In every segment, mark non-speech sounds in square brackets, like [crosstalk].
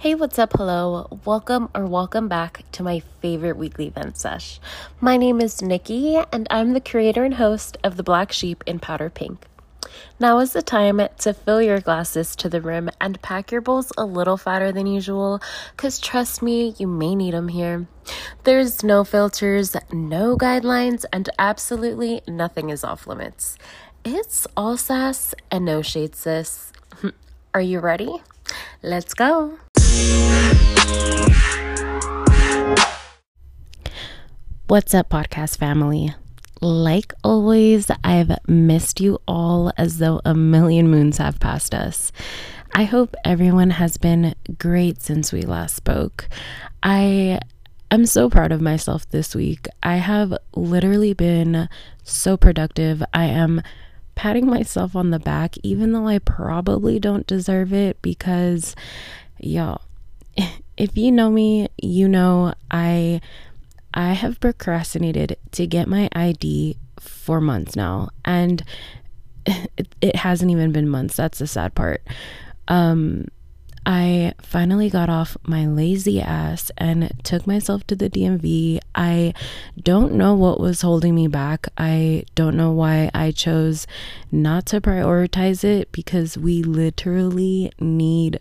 Hey, what's up? Hello. Welcome or welcome back to my favorite weekly event sesh. My name is Nickie, and I'm the creator and host of The Black Sheep in Powder Pink. Now is the time to fill your glasses to the rim and pack your bowls a little fatter than usual, because trust me, you may need them here. There's no filters, no guidelines, and absolutely nothing is off limits. It's all sass and no shade, sis. [laughs] Are you ready? Let's go. What's up, podcast family? Like always, I've missed you all as though a million moons have passed us. I hope everyone has been great since we last spoke. I am so proud of myself this week. I have literally been so productive. I am patting myself on the back, even though I probably don't deserve it, because, y'all, [laughs] if you know me, you know I I have procrastinated to get my ID for months now and [laughs] it, it hasn't even been months. That's the sad part. Um I finally got off my lazy ass and took myself to the DMV. I don't know what was holding me back. I don't know why I chose not to prioritize it because we literally need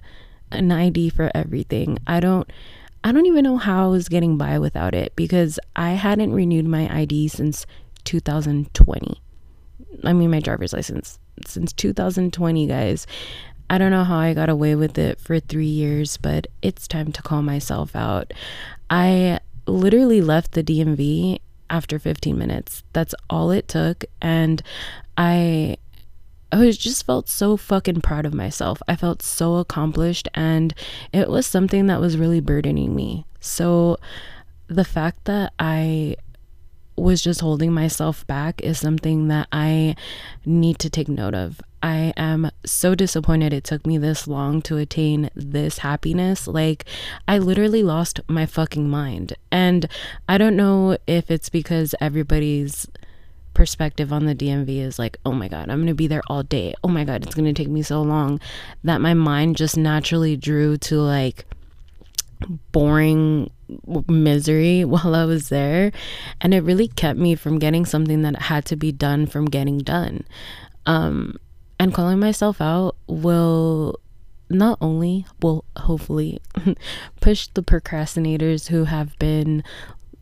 an ID for everything. I don't I don't even know how I was getting by without it because I hadn't renewed my ID since 2020. I mean my driver's license since 2020, guys. I don't know how I got away with it for 3 years, but it's time to call myself out. I literally left the DMV after 15 minutes. That's all it took and I I was just felt so fucking proud of myself. I felt so accomplished and it was something that was really burdening me. So the fact that I was just holding myself back is something that I need to take note of. I am so disappointed it took me this long to attain this happiness. Like, I literally lost my fucking mind. And I don't know if it's because everybody's perspective on the DMV is like, oh my God, I'm going to be there all day. Oh my God, it's going to take me so long that my mind just naturally drew to like boring misery [laughs] while I was there. And it really kept me from getting something that had to be done from getting done. Um, and calling myself out will not only will hopefully [laughs] push the procrastinators who have been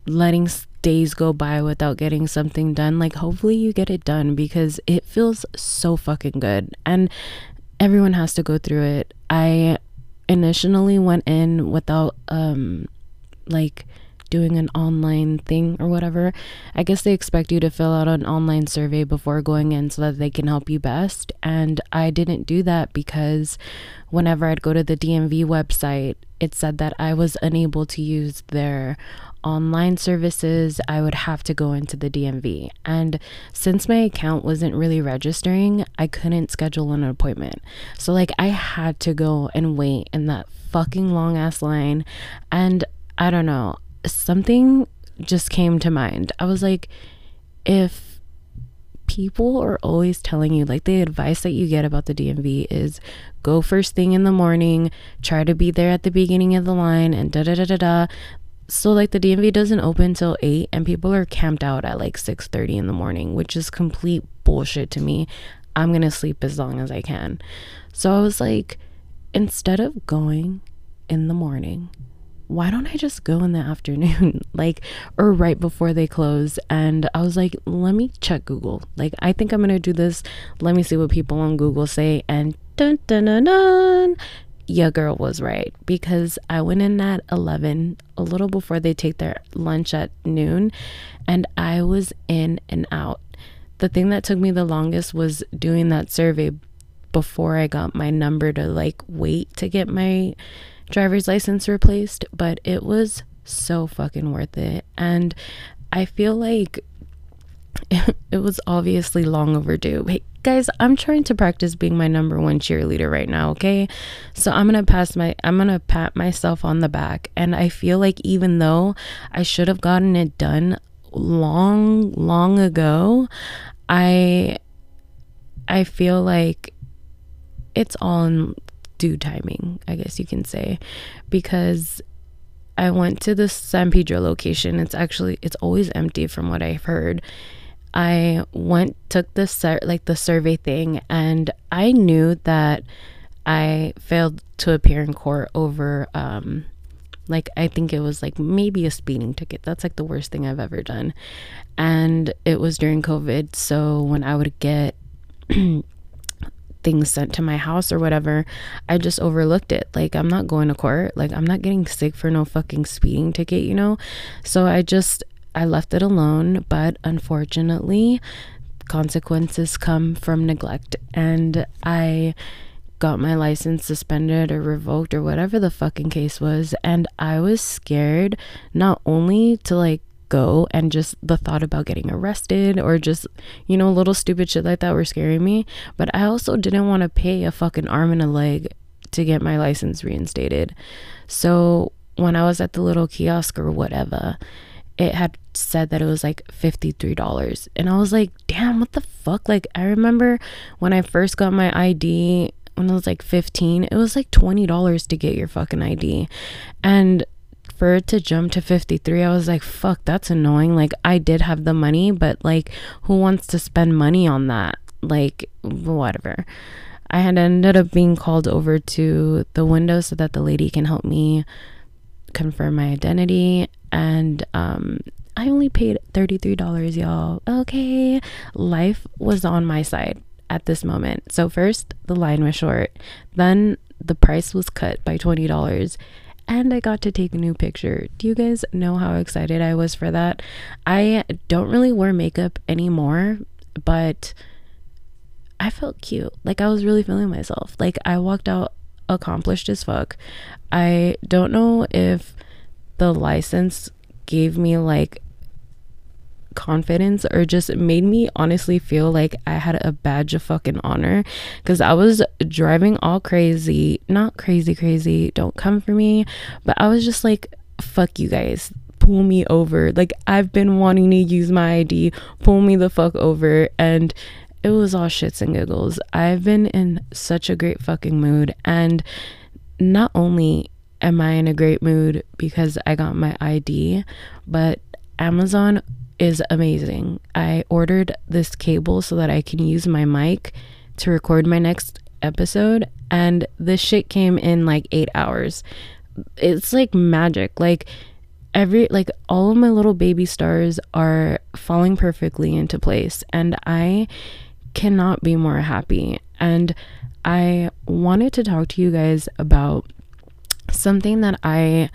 letting days go by without getting something done, like hopefully you get it done because it feels so fucking good. And everyone has to go through it. I initially went in without um like doing an online thing or whatever. I guess they expect you to fill out an online survey before going in so that they can help you best. And I didn't do that because whenever I'd go to the DMV website, it said that I was unable to use their online services, I would have to go into the DMV. And since my account wasn't really registering, I couldn't schedule an appointment. So, like, I had to go and wait in that fucking long ass line. And I don't know, something just came to mind. I was like, if people are always telling you, like, the advice that you get about the DMV is go first thing in the morning, try to be there at the beginning of the line, and da da da da da so like the DMV doesn't open till 8 and people are camped out at like 6:30 in the morning, which is complete bullshit to me. I'm going to sleep as long as I can. So I was like instead of going in the morning, why don't I just go in the [laughs] afternoon like or right before they close and I was like let me check Google. Like I think I'm going to do this. Let me see what people on Google say and dun dun dun dun your girl was right because I went in at 11, a little before they take their lunch at noon, and I was in and out. The thing that took me the longest was doing that survey before I got my number to like wait to get my driver's license replaced, but it was so fucking worth it. And I feel like [laughs] it was obviously long overdue. Hey, guys, I'm trying to practice being my number one cheerleader right now, okay? So I'm going to pass my I'm going to pat myself on the back and I feel like even though I should have gotten it done long long ago, I I feel like it's all in due timing, I guess you can say, because I went to the San Pedro location. It's actually it's always empty from what I've heard. I went took the ser- like the survey thing and I knew that I failed to appear in court over um like I think it was like maybe a speeding ticket. That's like the worst thing I've ever done. And it was during COVID, so when I would get [clears throat] things sent to my house or whatever, I just overlooked it. Like, I'm not going to court. Like, I'm not getting sick for no fucking speeding ticket, you know? So I just, I left it alone. But unfortunately, consequences come from neglect. And I got my license suspended or revoked or whatever the fucking case was. And I was scared not only to like go and just the thought about getting arrested or just, you know, little stupid shit like that were scaring me. But I also didn't want to pay a fucking arm and a leg to get my license reinstated. So when I was at the little kiosk or whatever, it had said that it was like $53. And I was like, damn, what the fuck? Like, I remember when I first got my ID when I was like 15, it was like $20 to get your fucking ID. And for it to jump to 53 i was like fuck that's annoying. Like i did have the money but like who wants to spend money on that? Like whatever. I had ended up being called over to the window so that the lady can help me confirm my identity and um i only paid $33 y'all. Okay. Life was on my side at this moment. So first the line was short. Then the price was cut by $20 and I got to take a new picture. Do you guys know how excited I was for that? I don't really wear makeup anymore, but I felt cute. Like I was really feeling myself. Like I walked out accomplished as fuck. I don't know if the license gave me like confidence or just made me honestly feel like I had a badge of fucking honor because I was driving all crazy, not crazy, crazy, don't come for me, but I was just like, fuck you guys. Pull me over. Like, I've been wanting to use my ID. Pull me the fuck over. And it was all shits and giggles. I've been in such a great fucking mood. And not only am I in a great mood because I got my ID, but Amazon is amazing. I ordered this cable so that I can use my mic to record my next episode, and this shit came in like eight hours. It's like magic. Like, every, like, all of my little baby stars are falling perfectly into place, and I cannot be more happy. And I wanted to talk to you guys about something that I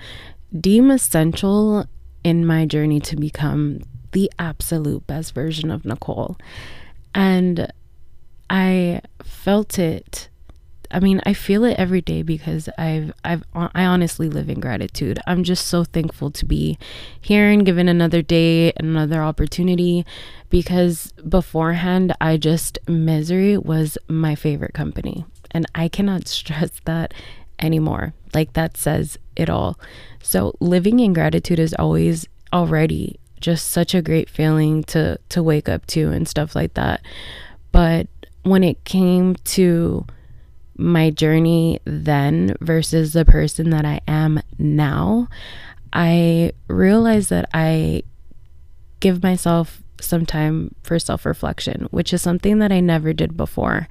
deem essential in my journey to become the absolute best version of Nicole. And I felt it. I mean, I feel it every day because I've I've I honestly live in gratitude. I'm just so thankful to be here and given another day, another opportunity because beforehand I just misery was my favorite company. And I cannot [laughs] stress that anymore. Like that says it all. So living in gratitude is always already just such a great feeling to to wake up to and stuff like that. But when it came to my journey then versus the person that I am now, I realized that I give myself some time for self reflection, which is something that I never did before.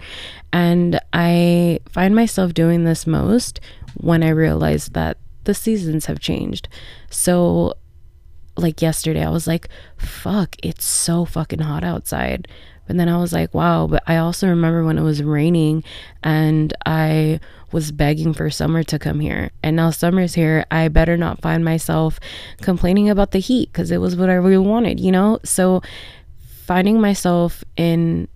And I find myself doing this most when I realize that the seasons have changed. So like yesterday, I was like, fuck, it's so fucking hot outside. But then I was like, wow. But I also remember when it was raining and I was begging for summer to come here. And now summer's here. I better not find myself complaining about the heat because it was what I really wanted, you know? So finding myself in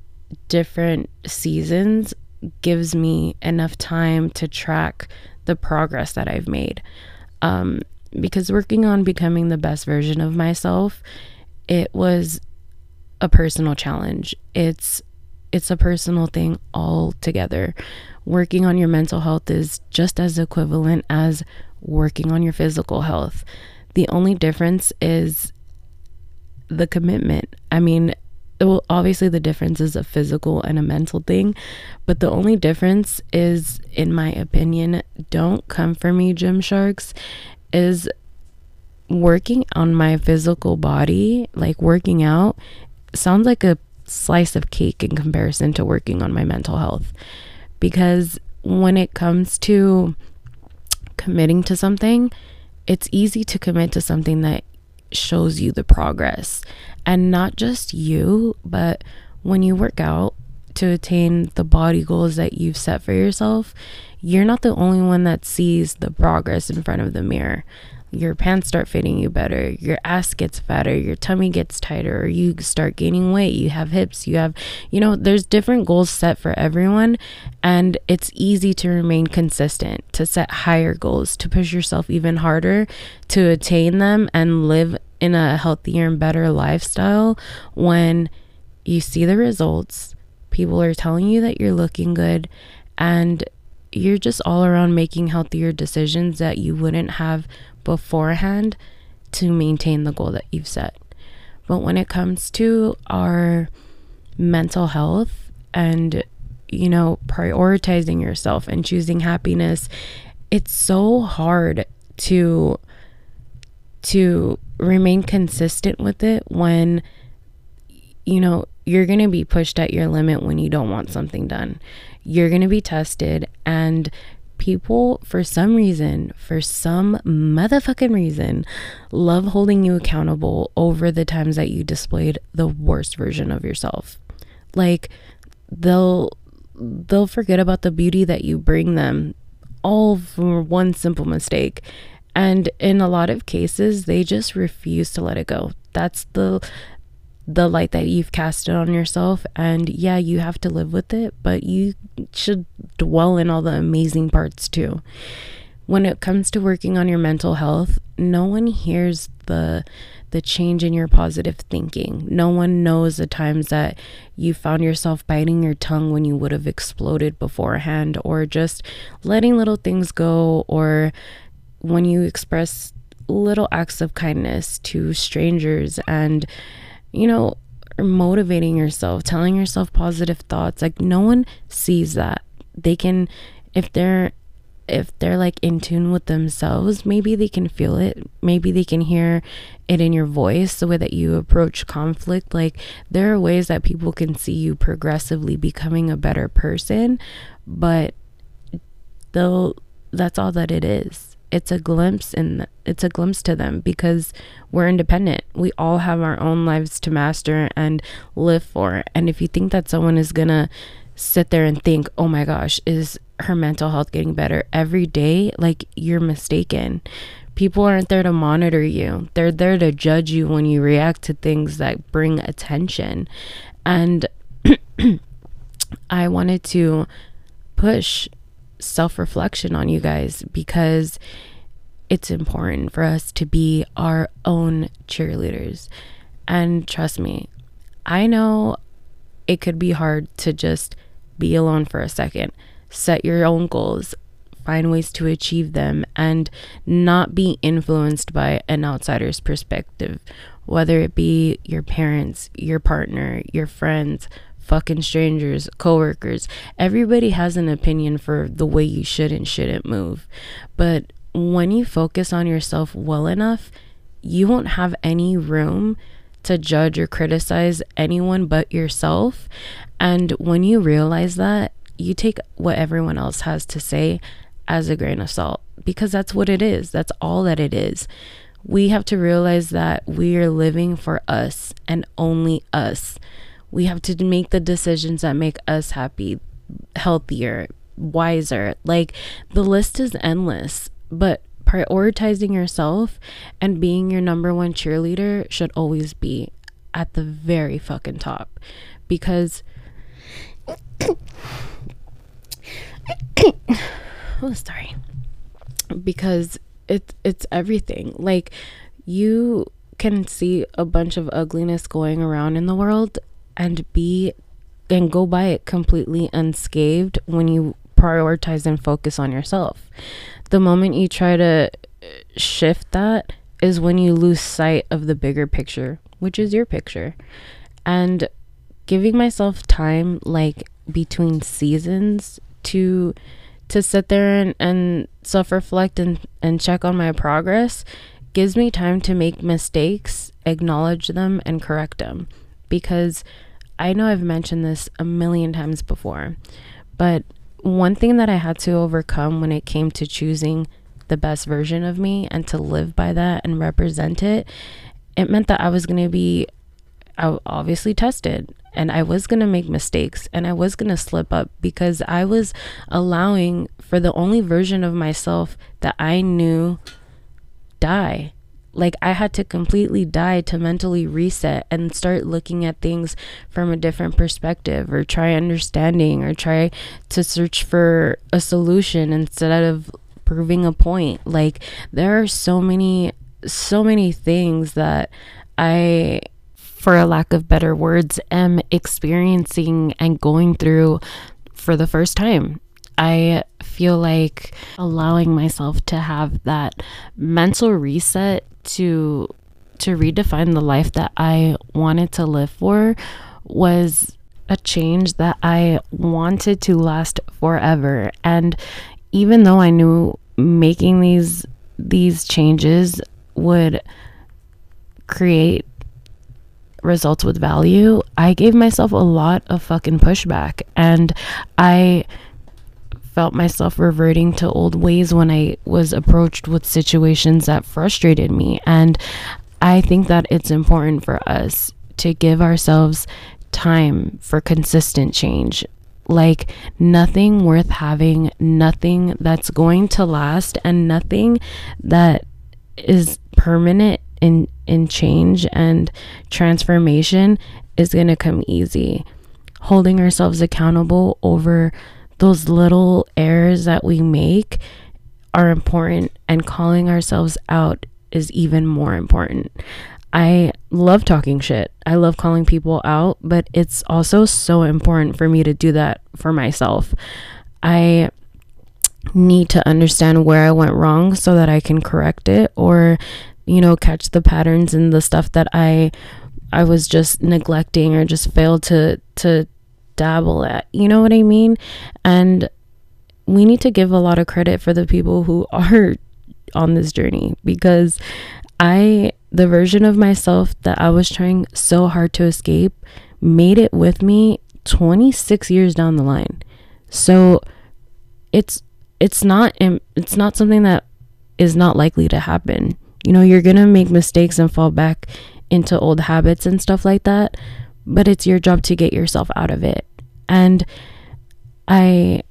different seasons gives me enough time to track the progress that I've made. Um, because working on becoming the best version of myself, it was a personal challenge. It's it's a personal thing altogether. Working on your mental health is just as equivalent as working on your physical health. The only difference is the commitment. I mean, well, obviously the difference is a physical and a mental thing, but the only difference is, in my opinion, don't come for me, Gymsharks, is working on my physical body, like working out, sounds like a slice of cake in comparison to working on my mental health. Because when it comes to committing to something, it's easy to commit to something that shows you the progress. And not just you, but when you work out to attain the body goals that you've set for yourself, you're not the only one that sees the progress in front of the mirror. Your pants start fitting you better, your ass gets fatter, your tummy gets tighter, or you start gaining weight, you have hips, you have, you know, there's different goals set for everyone. And it's easy to remain consistent, to set higher goals, to push yourself even harder to attain them and live in a healthier and better lifestyle. When you see the results. People are telling you that you're looking good, and you're just all around making healthier decisions that you wouldn't have beforehand to maintain the goal that you've set. But when it comes to our mental health and, you know, prioritizing yourself and choosing happiness, it's so hard to to remain consistent with it when you know you're going to be pushed at your limit when you don't want something done. You're going to be tested and people, for some reason, for some motherfucking reason, love holding you accountable over the times that you displayed the worst version of yourself. Like they'll they'll forget about the beauty that you bring them all for one simple mistake. And in a lot of cases, they just refuse to let it go. That's the the light that you've casted on yourself. And yeah, you have to live with it, but you should dwell in all the amazing parts too. When it comes to working on your mental health, no one hears the the change in your positive thinking. No one knows the times that you found yourself biting your tongue when you would have exploded beforehand or just letting little things go or when you express little acts of kindness to strangers and you know, motivating yourself, telling yourself positive thoughts. Like no one sees that. They can if they're if they're like in tune with themselves, maybe they can feel it. Maybe they can hear it in your voice, the way that you approach conflict. Like, there are ways that people can see you progressively becoming a better person, but they'll, that's all that it is it's a glimpse and it's a glimpse to them because we're independent. We all have our own lives to master and live for. And if you think that someone is going to sit there and think, "Oh my gosh, is her mental health getting better every day?" like you're mistaken. People aren't there to monitor you. They're there to judge you when you react to things that bring attention. And [clears throat] I wanted to push self reflection on you guys because it's important for us to be our own cheerleaders. And trust me, I know it could be hard to just be alone for a second, set your own goals, find ways to achieve them, and not be influenced by an outsider's perspective, whether it be your parents, your partner, your friends, fucking strangers, coworkers. Everybody has an opinion for the way you should and shouldn't move. But when you focus on yourself well enough, you won't have any room to judge or criticize anyone but yourself. And when you realize that, you take what everyone else has to say as a grain of salt because that's what it is. That's all that it is. We have to realize that we are living for us and only us. We have to make the decisions that make us happy, healthier, wiser. Like the list is endless, but prioritizing yourself and being your number one cheerleader should always be at the very fucking top because [coughs] oh sorry because it's it's everything like you can see a bunch of ugliness going around in the world and be and go by it completely unscathed when you prioritize and focus on yourself. The moment you try to uh, shift that is when you lose sight of the bigger picture, which is your picture. And giving myself time like between seasons to to sit there and, and self-reflect and, and check on my progress gives me time to make mistakes acknowledge them and correct them because i know i've mentioned this a million times before but one thing that i had to overcome when it came to choosing the best version of me and to live by that and represent it it meant that i was going to be obviously tested and I was going to make mistakes and I was going to slip up because I was allowing for the only version of myself that I knew die. Like I had to completely die to mentally reset and start looking at things from a different perspective or try understanding or try to search for a solution instead of proving a point. Like there are so many so many things that I for a lack of better words, am experiencing and going through for the first time. I feel like allowing myself to have that mental reset to to redefine the life that I wanted to live for was a change that I wanted to last forever. And even though I knew making these these changes would create results with value, I gave myself a lot of fucking pushback and I felt myself reverting to old ways when I was approached with situations that frustrated me. And I think that it's important for us to give ourselves time for consistent change. Like nothing worth having, nothing that's going to last, and nothing that is permanent in in change and transformation is going to come easy. Holding ourselves accountable over those little errors that we make are important and calling ourselves out is even more important. I love talking shit. I love calling people out, but it's also so important for me to do that for myself. I need to understand where I went wrong so that I can correct it or you know, catch the patterns and the stuff that I I was just neglecting or just failed to to dabble at. You know what I mean? And we need to give a lot of credit for the people who [laughs] are on this journey because I the version of myself that I was trying so hard to escape made it with me 26 years down the line. So it's it's not it's not something that is not likely to happen. You know, you're going to make mistakes and fall back into old habits and stuff like that, but it's your job to get yourself out of it. And I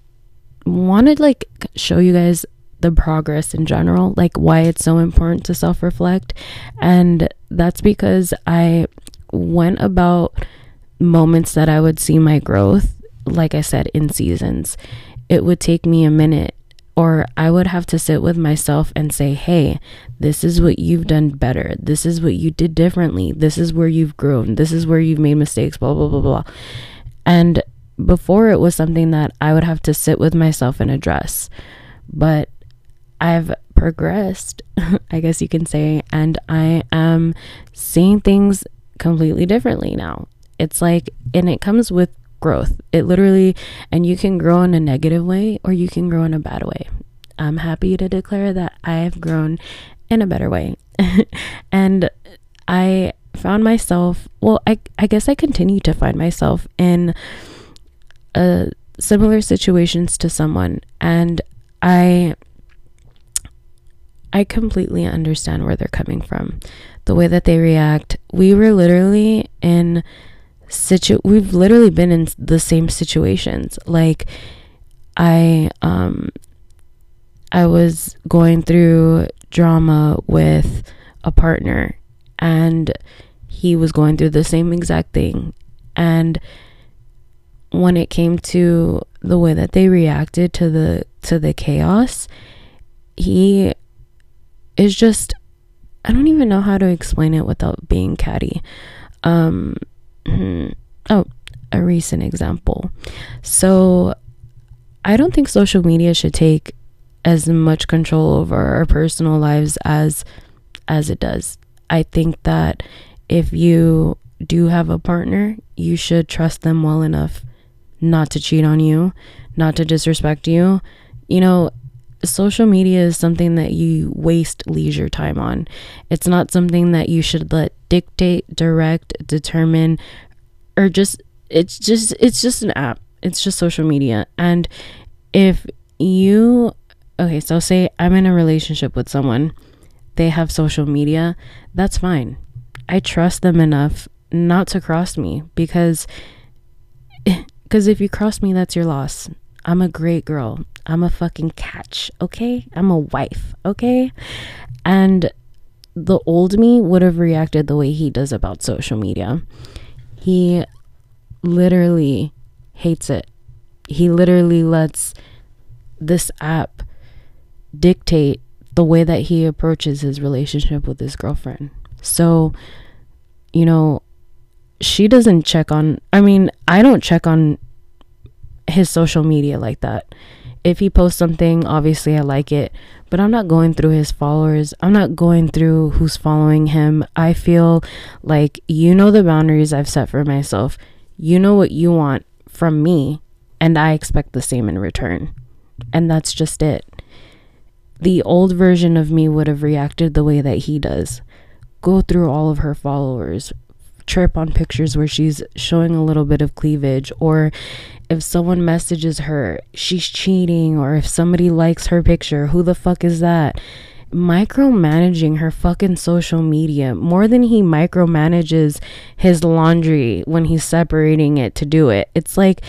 wanted like show you guys the progress in general, like why it's so important to self-reflect. And that's because I went about moments that I would see my growth, like I said, in seasons. It would take me a minute or I would have to sit with myself and say, hey, this is what you've done better. This is what you did differently. This is where you've grown. This is where you've made mistakes, blah, blah, blah, blah. And before it was something that I would have to sit with myself and address. But I've progressed, [laughs] I guess you can say, and I am seeing things completely differently now. It's like, and it comes with growth. It literally, and you can grow in a negative way or you can grow in a bad way. I'm happy to declare that I have grown in a better way. [laughs] and I found myself, well, I, I guess I continue to find myself in similar situations to someone. And I, I completely understand where they're coming from, the way that they react. We were literally in situ we've literally been in the same situations like i um i was going through drama with a partner and he was going through the same exact thing and when it came to the way that they reacted to the to the chaos he is just i don't even know how to explain it without being catty um. Mm-hmm. Oh, a recent example. So, I don't think social media should take as much control over our personal lives as as it does. I think that if you do have a partner, you should trust them well enough not to cheat on you, not to disrespect you. You know, social media is something that you waste leisure time on. It's not something that you should let dictate, direct, determine, or just, it's just, it's just an app. It's just social media. And if you, okay, so say I'm in a relationship with someone, they have social media, that's fine. I trust them enough not to cross me because [laughs] because if you cross me that's your loss. I'm a great girl. I'm a fucking catch, okay? I'm a wife, okay? And the old me would have reacted the way he does about social media. He literally hates it. He literally lets this app dictate the way that he approaches his relationship with his girlfriend. So, you know, she doesn't check on, I mean, I don't check on his social media like that. If he posts something, obviously I like it, but I'm not going through his followers. I'm not going through who's following him. I feel like you know the boundaries I've set for myself. You know what you want from me, and I expect the same in return. And that's just it. The old version of me would have reacted the way that he does. Go through all of her followers, trip on pictures where she's showing a little bit of cleavage or if someone messages her she's cheating or if somebody likes her picture who the fuck is that? Micromanaging her fucking social media. More than he micromanages his laundry when he's separating it to do it. It's like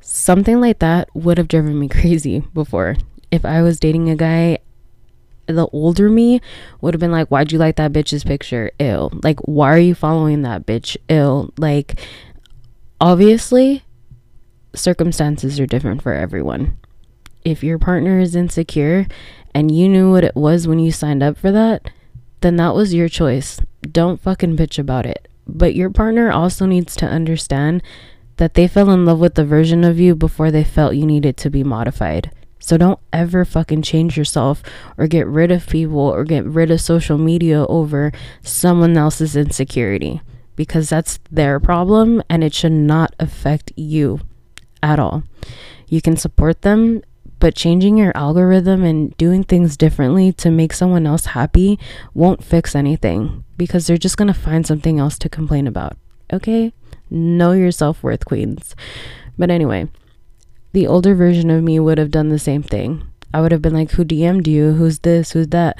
something like that would have driven me [laughs] crazy before. If i was dating a guy the older me would have been like, Why'd you like that bitch's picture? Ill. Like, why are you following that bitch? Ill. Like, obviously, circumstances are different for everyone. If your partner is insecure and you knew what it was when you signed up for that, then that was your choice. Don't fucking bitch about it. But your partner also needs to understand that they fell in love with the version of you before they felt you needed to be modified. So don't ever fucking change yourself or get rid of people or get rid of social media over someone else's insecurity because that's their problem and it should not affect you at all. You can support them, but changing your algorithm and doing things differently to make someone else happy won't fix anything because they're just going to find something else to complain about. Okay? Know your self worth, queens. But anyway, the older version of me would have done the same thing. I would have been like, Who DM'd you? Who's this? Who's that?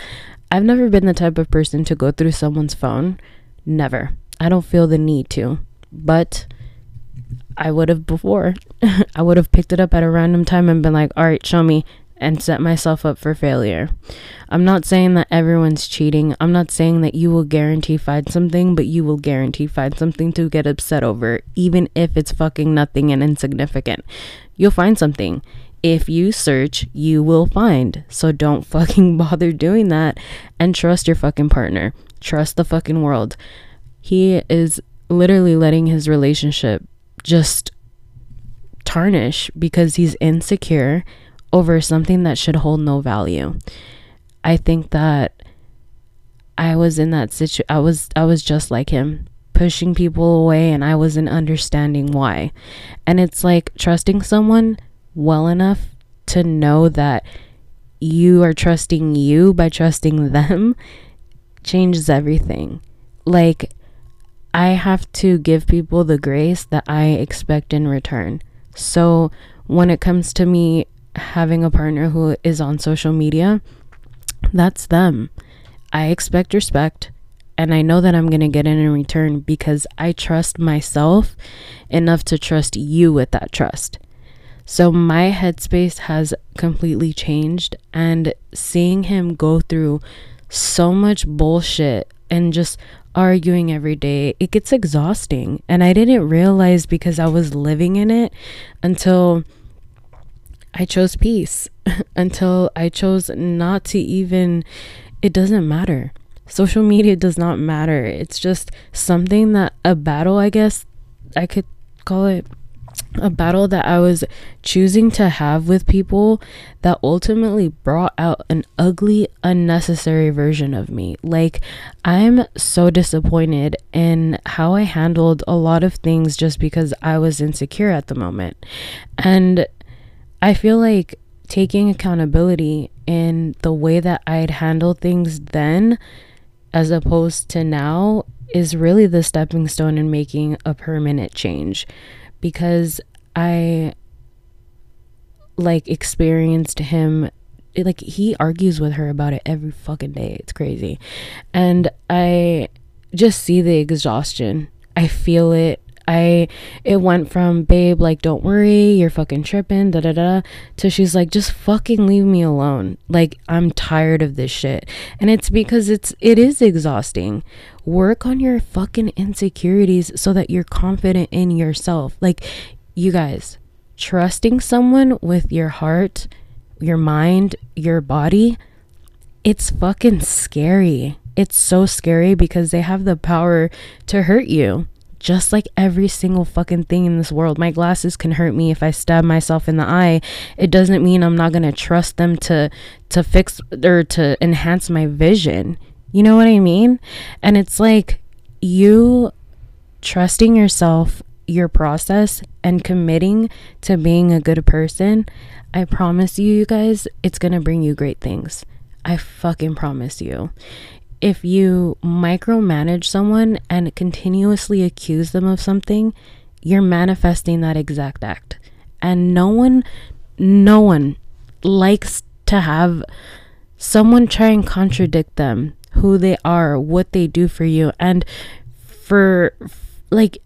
I've never been the type of person to go through someone's phone. Never. I don't feel the need to. But I would have before. [laughs] I would have picked it up at a random time and been like, All right, show me and set myself up for failure. I'm not saying that everyone's cheating. I'm not saying that you will guarantee find something, but you will guarantee find something to get upset over, even if it's fucking nothing and insignificant. You'll find something. If you search, you will find. So don't [laughs] fucking bother doing that and trust your fucking partner. Trust the fucking world. He is literally letting his relationship just tarnish because he's insecure over something that should hold no value. I think that I was in that situ I was I was just like him, pushing people away and I wasn't understanding why. And it's like trusting someone well enough to know that you are trusting you by trusting [laughs] them changes everything. Like I have to give people the grace that I expect in return. So when it comes to me having a partner who is on social media, that's them. I expect respect and I know that I'm going to get it in return because I trust myself enough to trust you with that trust. So my headspace has completely changed and seeing him go through so much bullshit and just arguing every day, it gets exhausting. And I didn't realize because I was living in it until I chose peace [laughs] until I chose not to even, it doesn't matter. Social media does not matter. It's just something that a battle, I guess I could call it. a battle that I was choosing to have with people that ultimately brought out an ugly, unnecessary version of me. Like, I'm so disappointed in how I handled a lot of things just because I was insecure at the moment. And I feel like taking accountability in the way that I'd handle things then as opposed to now is really the stepping stone in making a permanent change because I like experienced him like he argues with her about it every fucking day. It's crazy. And I just see the exhaustion. I feel it. I it went from babe like don't worry, you're fucking tripping, da da da to she's like just fucking leave me alone. Like I'm tired of this shit. And it's because it's it is exhausting. Work on your fucking insecurities so that you're confident in yourself. Like you guys, trusting someone with your heart, your mind, your body, it's fucking scary. It's so scary because they have the power to hurt you just like every single fucking thing in this world. My glasses can hurt me if I stab myself in the eye. It doesn't mean I'm not going to trust them to to fix or to enhance my vision. You know what I mean? And it's like you trusting yourself, your process and committing to being a good person. I promise you, you guys, it's going to bring you great things. I fucking promise you if you micromanage someone and continuously accuse them of something, you're manifesting that exact act. And no one, no one likes to have someone try and contradict them, who they are, what they do for you. And for, like,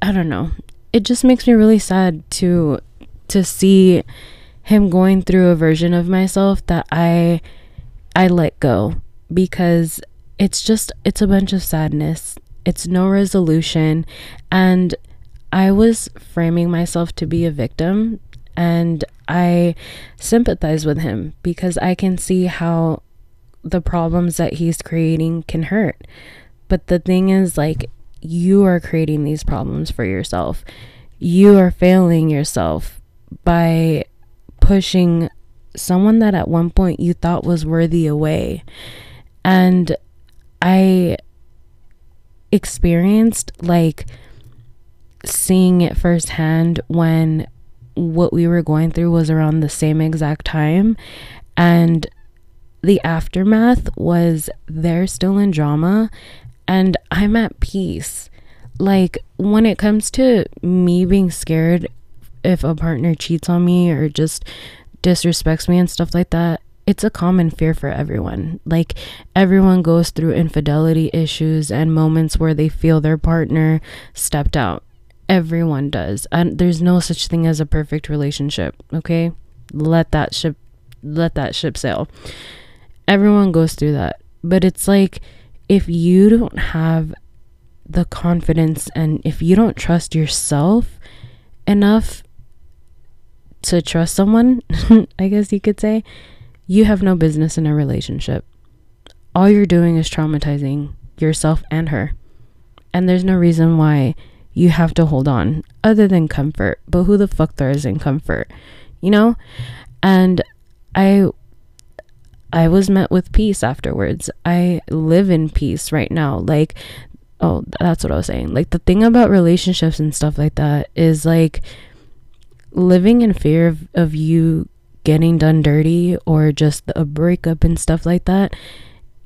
I don't know, it just makes me really sad to, to see him going through a version of myself that I, I let go because it's just it's a bunch of sadness. It's no resolution. And i was framing myself to be a victim and i sympathize with him because i can see how the problems that he's creating can hurt. But the thing is like you are creating these problems for yourself. You are failing yourself by pushing someone that at one point you thought was worthy away. And I experienced like seeing it firsthand when what we were going through was around the same exact time and the aftermath was they're still in drama and I'm at peace. Like when it comes to me being scared if a partner cheats on me or just disrespects me and stuff like that, it's a common fear for everyone. Like everyone goes through infidelity issues and moments where they feel their partner stepped out. Everyone does. And there's no such thing as a perfect relationship, okay? Let that ship let that ship sail. Everyone goes through that. But it's like if you don't have the confidence and if you don't trust yourself enough to trust someone, [laughs] I guess you could say, you have no business in a relationship. All you're doing is traumatizing yourself and her. And there's no reason why you have to hold on other than comfort. But who the fuck thrives in comfort? You know? And I I was met with peace afterwards. I live in peace right now. Like oh, that's what I was saying. Like the thing about relationships and stuff like that is like living in fear of, of you getting done dirty or just a breakup and stuff like that,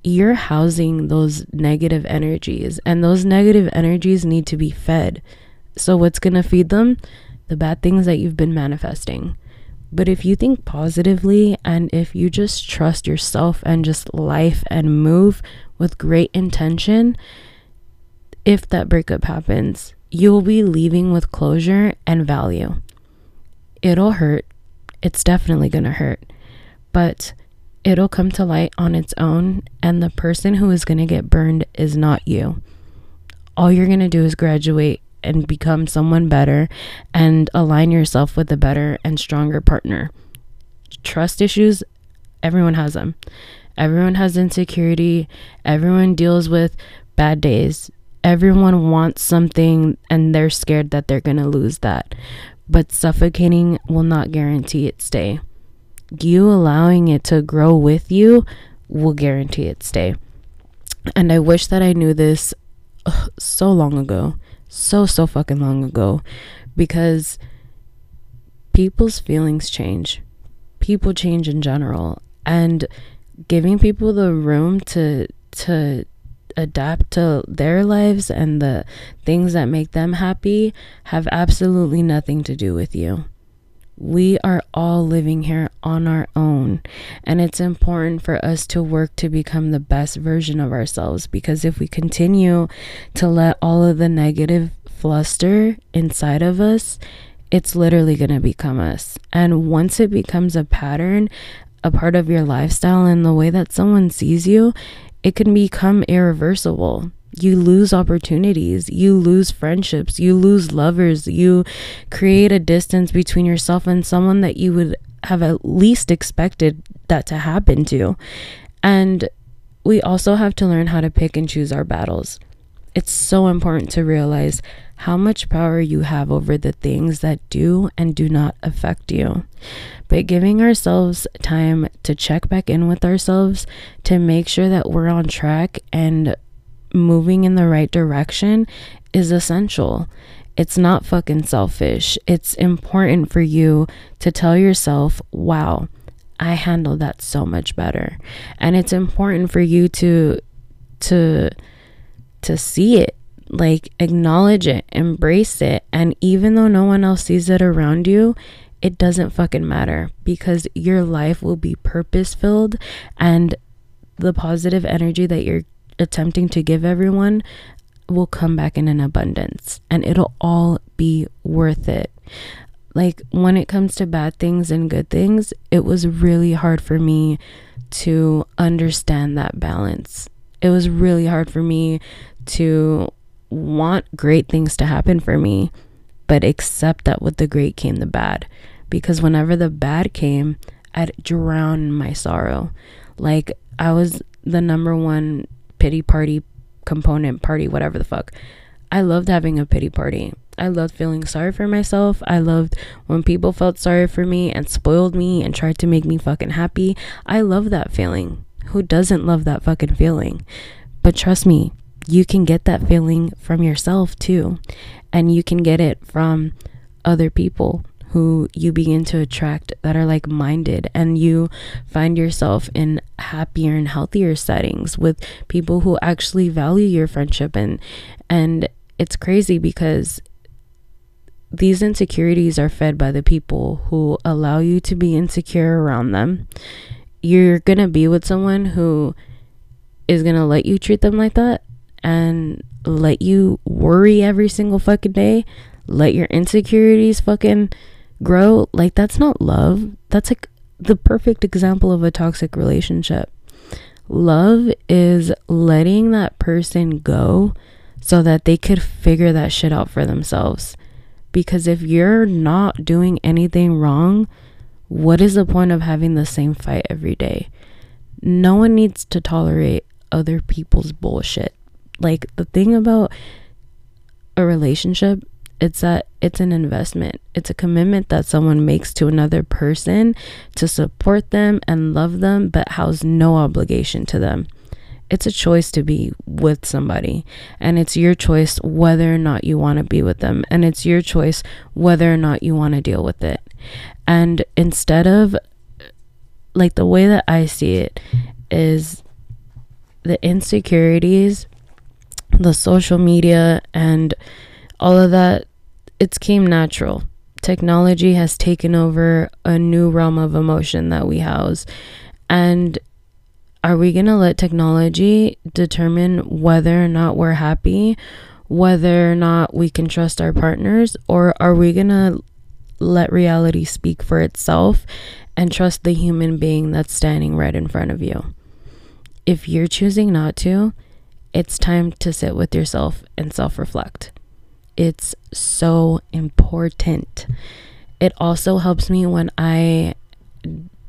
you're housing those negative energies, and those negative energies need to be fed. So, what's going to feed them? The bad things that you've been manifesting. But if you think positively and if you just trust yourself and just life and move with great intention, if that breakup happens, you'll be leaving with closure and value. It'll hurt it's definitely going to hurt. But it'll come to light on its own, and the person who is going to get burned is not you. All you're going to do is graduate and become someone better and align yourself with a better and stronger partner. Trust issues, everyone has them. Everyone has insecurity, everyone deals with bad days. Everyone wants something and they're scared that they're going to lose that. But suffocating will not guarantee its stay. You allowing it to grow with you will guarantee its stay. And I wish that I knew this ugh, so long ago. So, so fucking long ago. Because people's feelings change. People change in general. And giving people the room to to adapt to their lives and the things that make them happy have absolutely nothing to do with you. We are all living here on our own, and it's important for us to work to become the best version of ourselves because if we continue to let all of the negative fluster inside of us, it's literally going to become us. And once it becomes a pattern, a part of your lifestyle, and the way that someone sees you, it can become irreversible. You lose opportunities, you lose friendships, you lose lovers, you create a distance between yourself and someone that you would have at least expected that to happen to. And we also have to learn how to pick and choose our battles. It's so important to realize how much power you have over the things that do and do not affect you but giving ourselves time to check back in with ourselves to make sure that we're on track and moving in the right direction is essential. It's not fucking selfish. It's important for you to tell yourself, wow, I handled that so much better. And it's important for you to to to see it, like acknowledge it, embrace it, and even though no one else sees it around you, it doesn't fucking matter because your life will be purpose filled and the positive energy that you're attempting to give everyone will come back in an abundance and it'll all be worth it. Like when it comes to bad things and good things, it was really hard for me to understand that balance. It was really hard for me to want great things to happen for me but accept that with the great came the bad. Because whenever the bad came, I'd drown my sorrow. Like I was the number one pity party component, party, whatever the fuck. I loved having a pity party. I loved feeling sorry for myself. I loved when people felt sorry for me and spoiled me and tried to make me fucking happy. I love that feeling. Who doesn't love that fucking feeling? But trust me, you can get that feeling from yourself too. And you can get it from other people who you begin to attract that are like minded and you find yourself in happier and healthier settings with people who actually value your friendship. And and it's crazy because these insecurities are fed by the people who allow you to be insecure around them. You're going to be with someone who is going to let you treat them like that and let you worry every single fucking day, let your insecurities fucking grow, like that's not love. That's like the perfect example of a toxic relationship. Love is letting that person go so that they could figure that shit out for themselves. Because if you're not doing anything wrong, what is the point of having the same fight every day? No one needs to tolerate other people's bullshit. Like the thing about a relationship, it's that it's an investment. It's a commitment that someone makes to another person to support them and love them, but has no obligation to them. It's a choice to be with somebody, and it's your choice whether or not you want to be with them, and it's your choice whether or not you want to deal with it. And instead of like the way that I see it is the insecurities the social media and all of that, it's came natural. Technology has taken over a new realm of emotion that we house. And are we going to let technology determine whether or not we're happy, whether or not we can trust our partners, or are we going to let reality speak for itself and trust the human being that's standing right in front of you? If you're choosing not to, it's time to sit with yourself and self reflect. It's so important. It also helps me when I,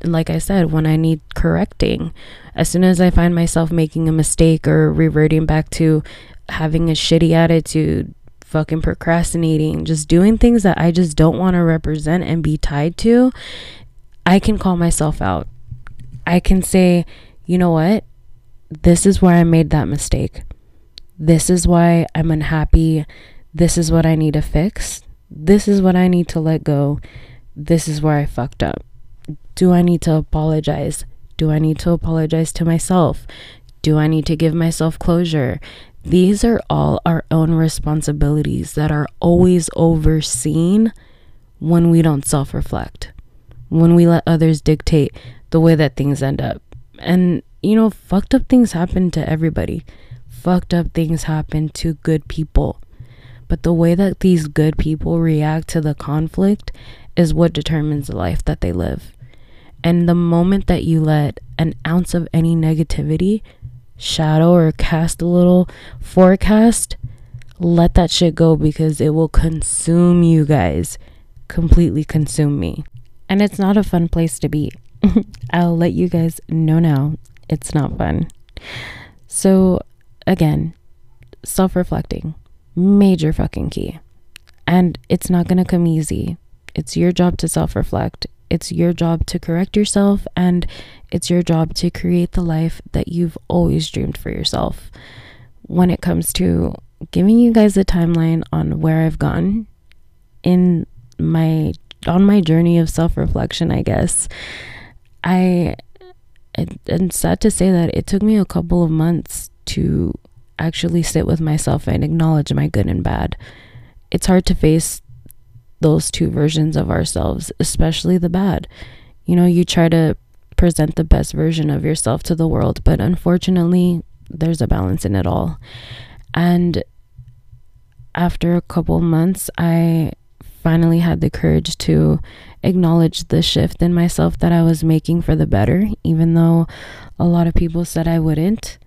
like I said, when I need correcting. As soon as I find myself making a mistake or reverting back to having a shitty attitude, fucking procrastinating, just doing things that I just don't want to represent and be tied to, I can call myself out. I can say, you know what? This is where I made that mistake. This is why I'm unhappy. This is what I need to fix. This is what I need to let go. This is where I fucked up. Do I need to apologize? Do I need to apologize to myself? Do I need to give myself closure? These are all our own responsibilities that are always overseen when we don't self reflect, when we let others dictate the way that things end up. And, you know, fucked up things happen to everybody, fucked up things happen to good people. But the way that these good people react to the conflict is what determines the life that they live. And the moment that you let an ounce of any negativity shadow or cast a little forecast, let that shit go because it will consume you guys. Completely consume me. And it's not a fun place to be. [laughs] I'll let you guys know now. It's not fun. So, again, self reflecting, major fucking key. And it's not going to come easy. It's your job to self reflect. It's your job to correct yourself and it's your job to create the life that you've always dreamed for yourself. When it comes to giving you guys a timeline on where I've gone in my on my journey of self-reflection, I guess. I and sad to say that it took me a couple of months to actually sit with myself and acknowledge my good and bad. It's hard to face those two versions of ourselves, especially the bad. You know, you try to present the best version of yourself to the world, but unfortunately, there's a balance in it all. And after a couple months, I finally had the courage to acknowledge the shift in myself that I was making for the better, even though a lot of people said I wouldn't.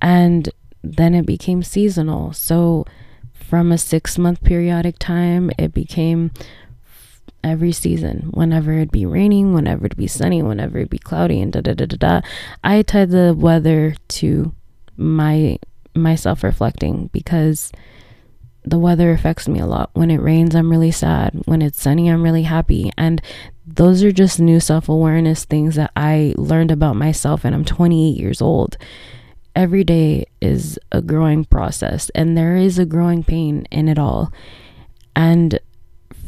And then it became seasonal. So from a six month periodic time, it became every season. Whenever it'd be raining, whenever it'd be sunny, whenever it'd be cloudy, and da da da da da. I tied the weather to my my self reflecting because the weather affects me a lot. When it rains, I'm really sad. When it's sunny, I'm really happy. And those are just new self awareness things that I learned about myself, and I'm 28 years old every day is a growing process and there is a growing pain in it all. And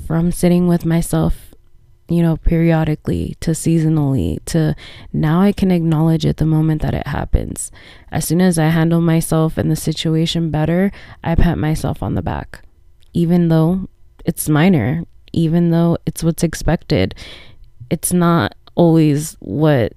from sitting with myself, you know, periodically to seasonally to now I can acknowledge it the moment that it happens. As soon as I handle myself and the situation better, I pat myself on the back. Even though it's minor, even though it's what's expected, it's not always what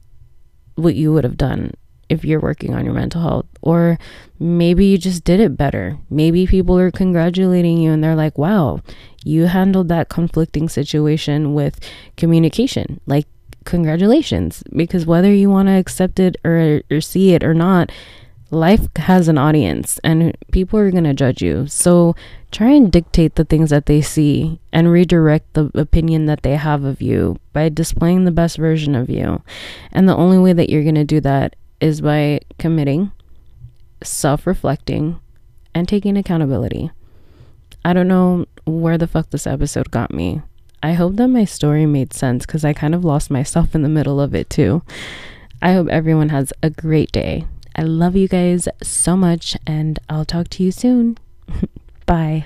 what you would have done if you're working on your mental health or maybe you just did it better. Maybe people are congratulating you and they're like wow you handled that conflicting situation with communication. Like congratulations. Because whether you want to accept it or, or see it or not life has an audience and people are going to judge you. So try and dictate the things that they see and redirect the opinion that they have of you by displaying the best version of you. And the only way that you're going to do that is by committing, self reflecting, and taking accountability. I don't know where the fuck this episode got me. I hope that my story made sense because I kind of lost myself in the middle of it too. I hope everyone has a great day. I love you guys so much, and I'll talk to you soon. [laughs] Bye.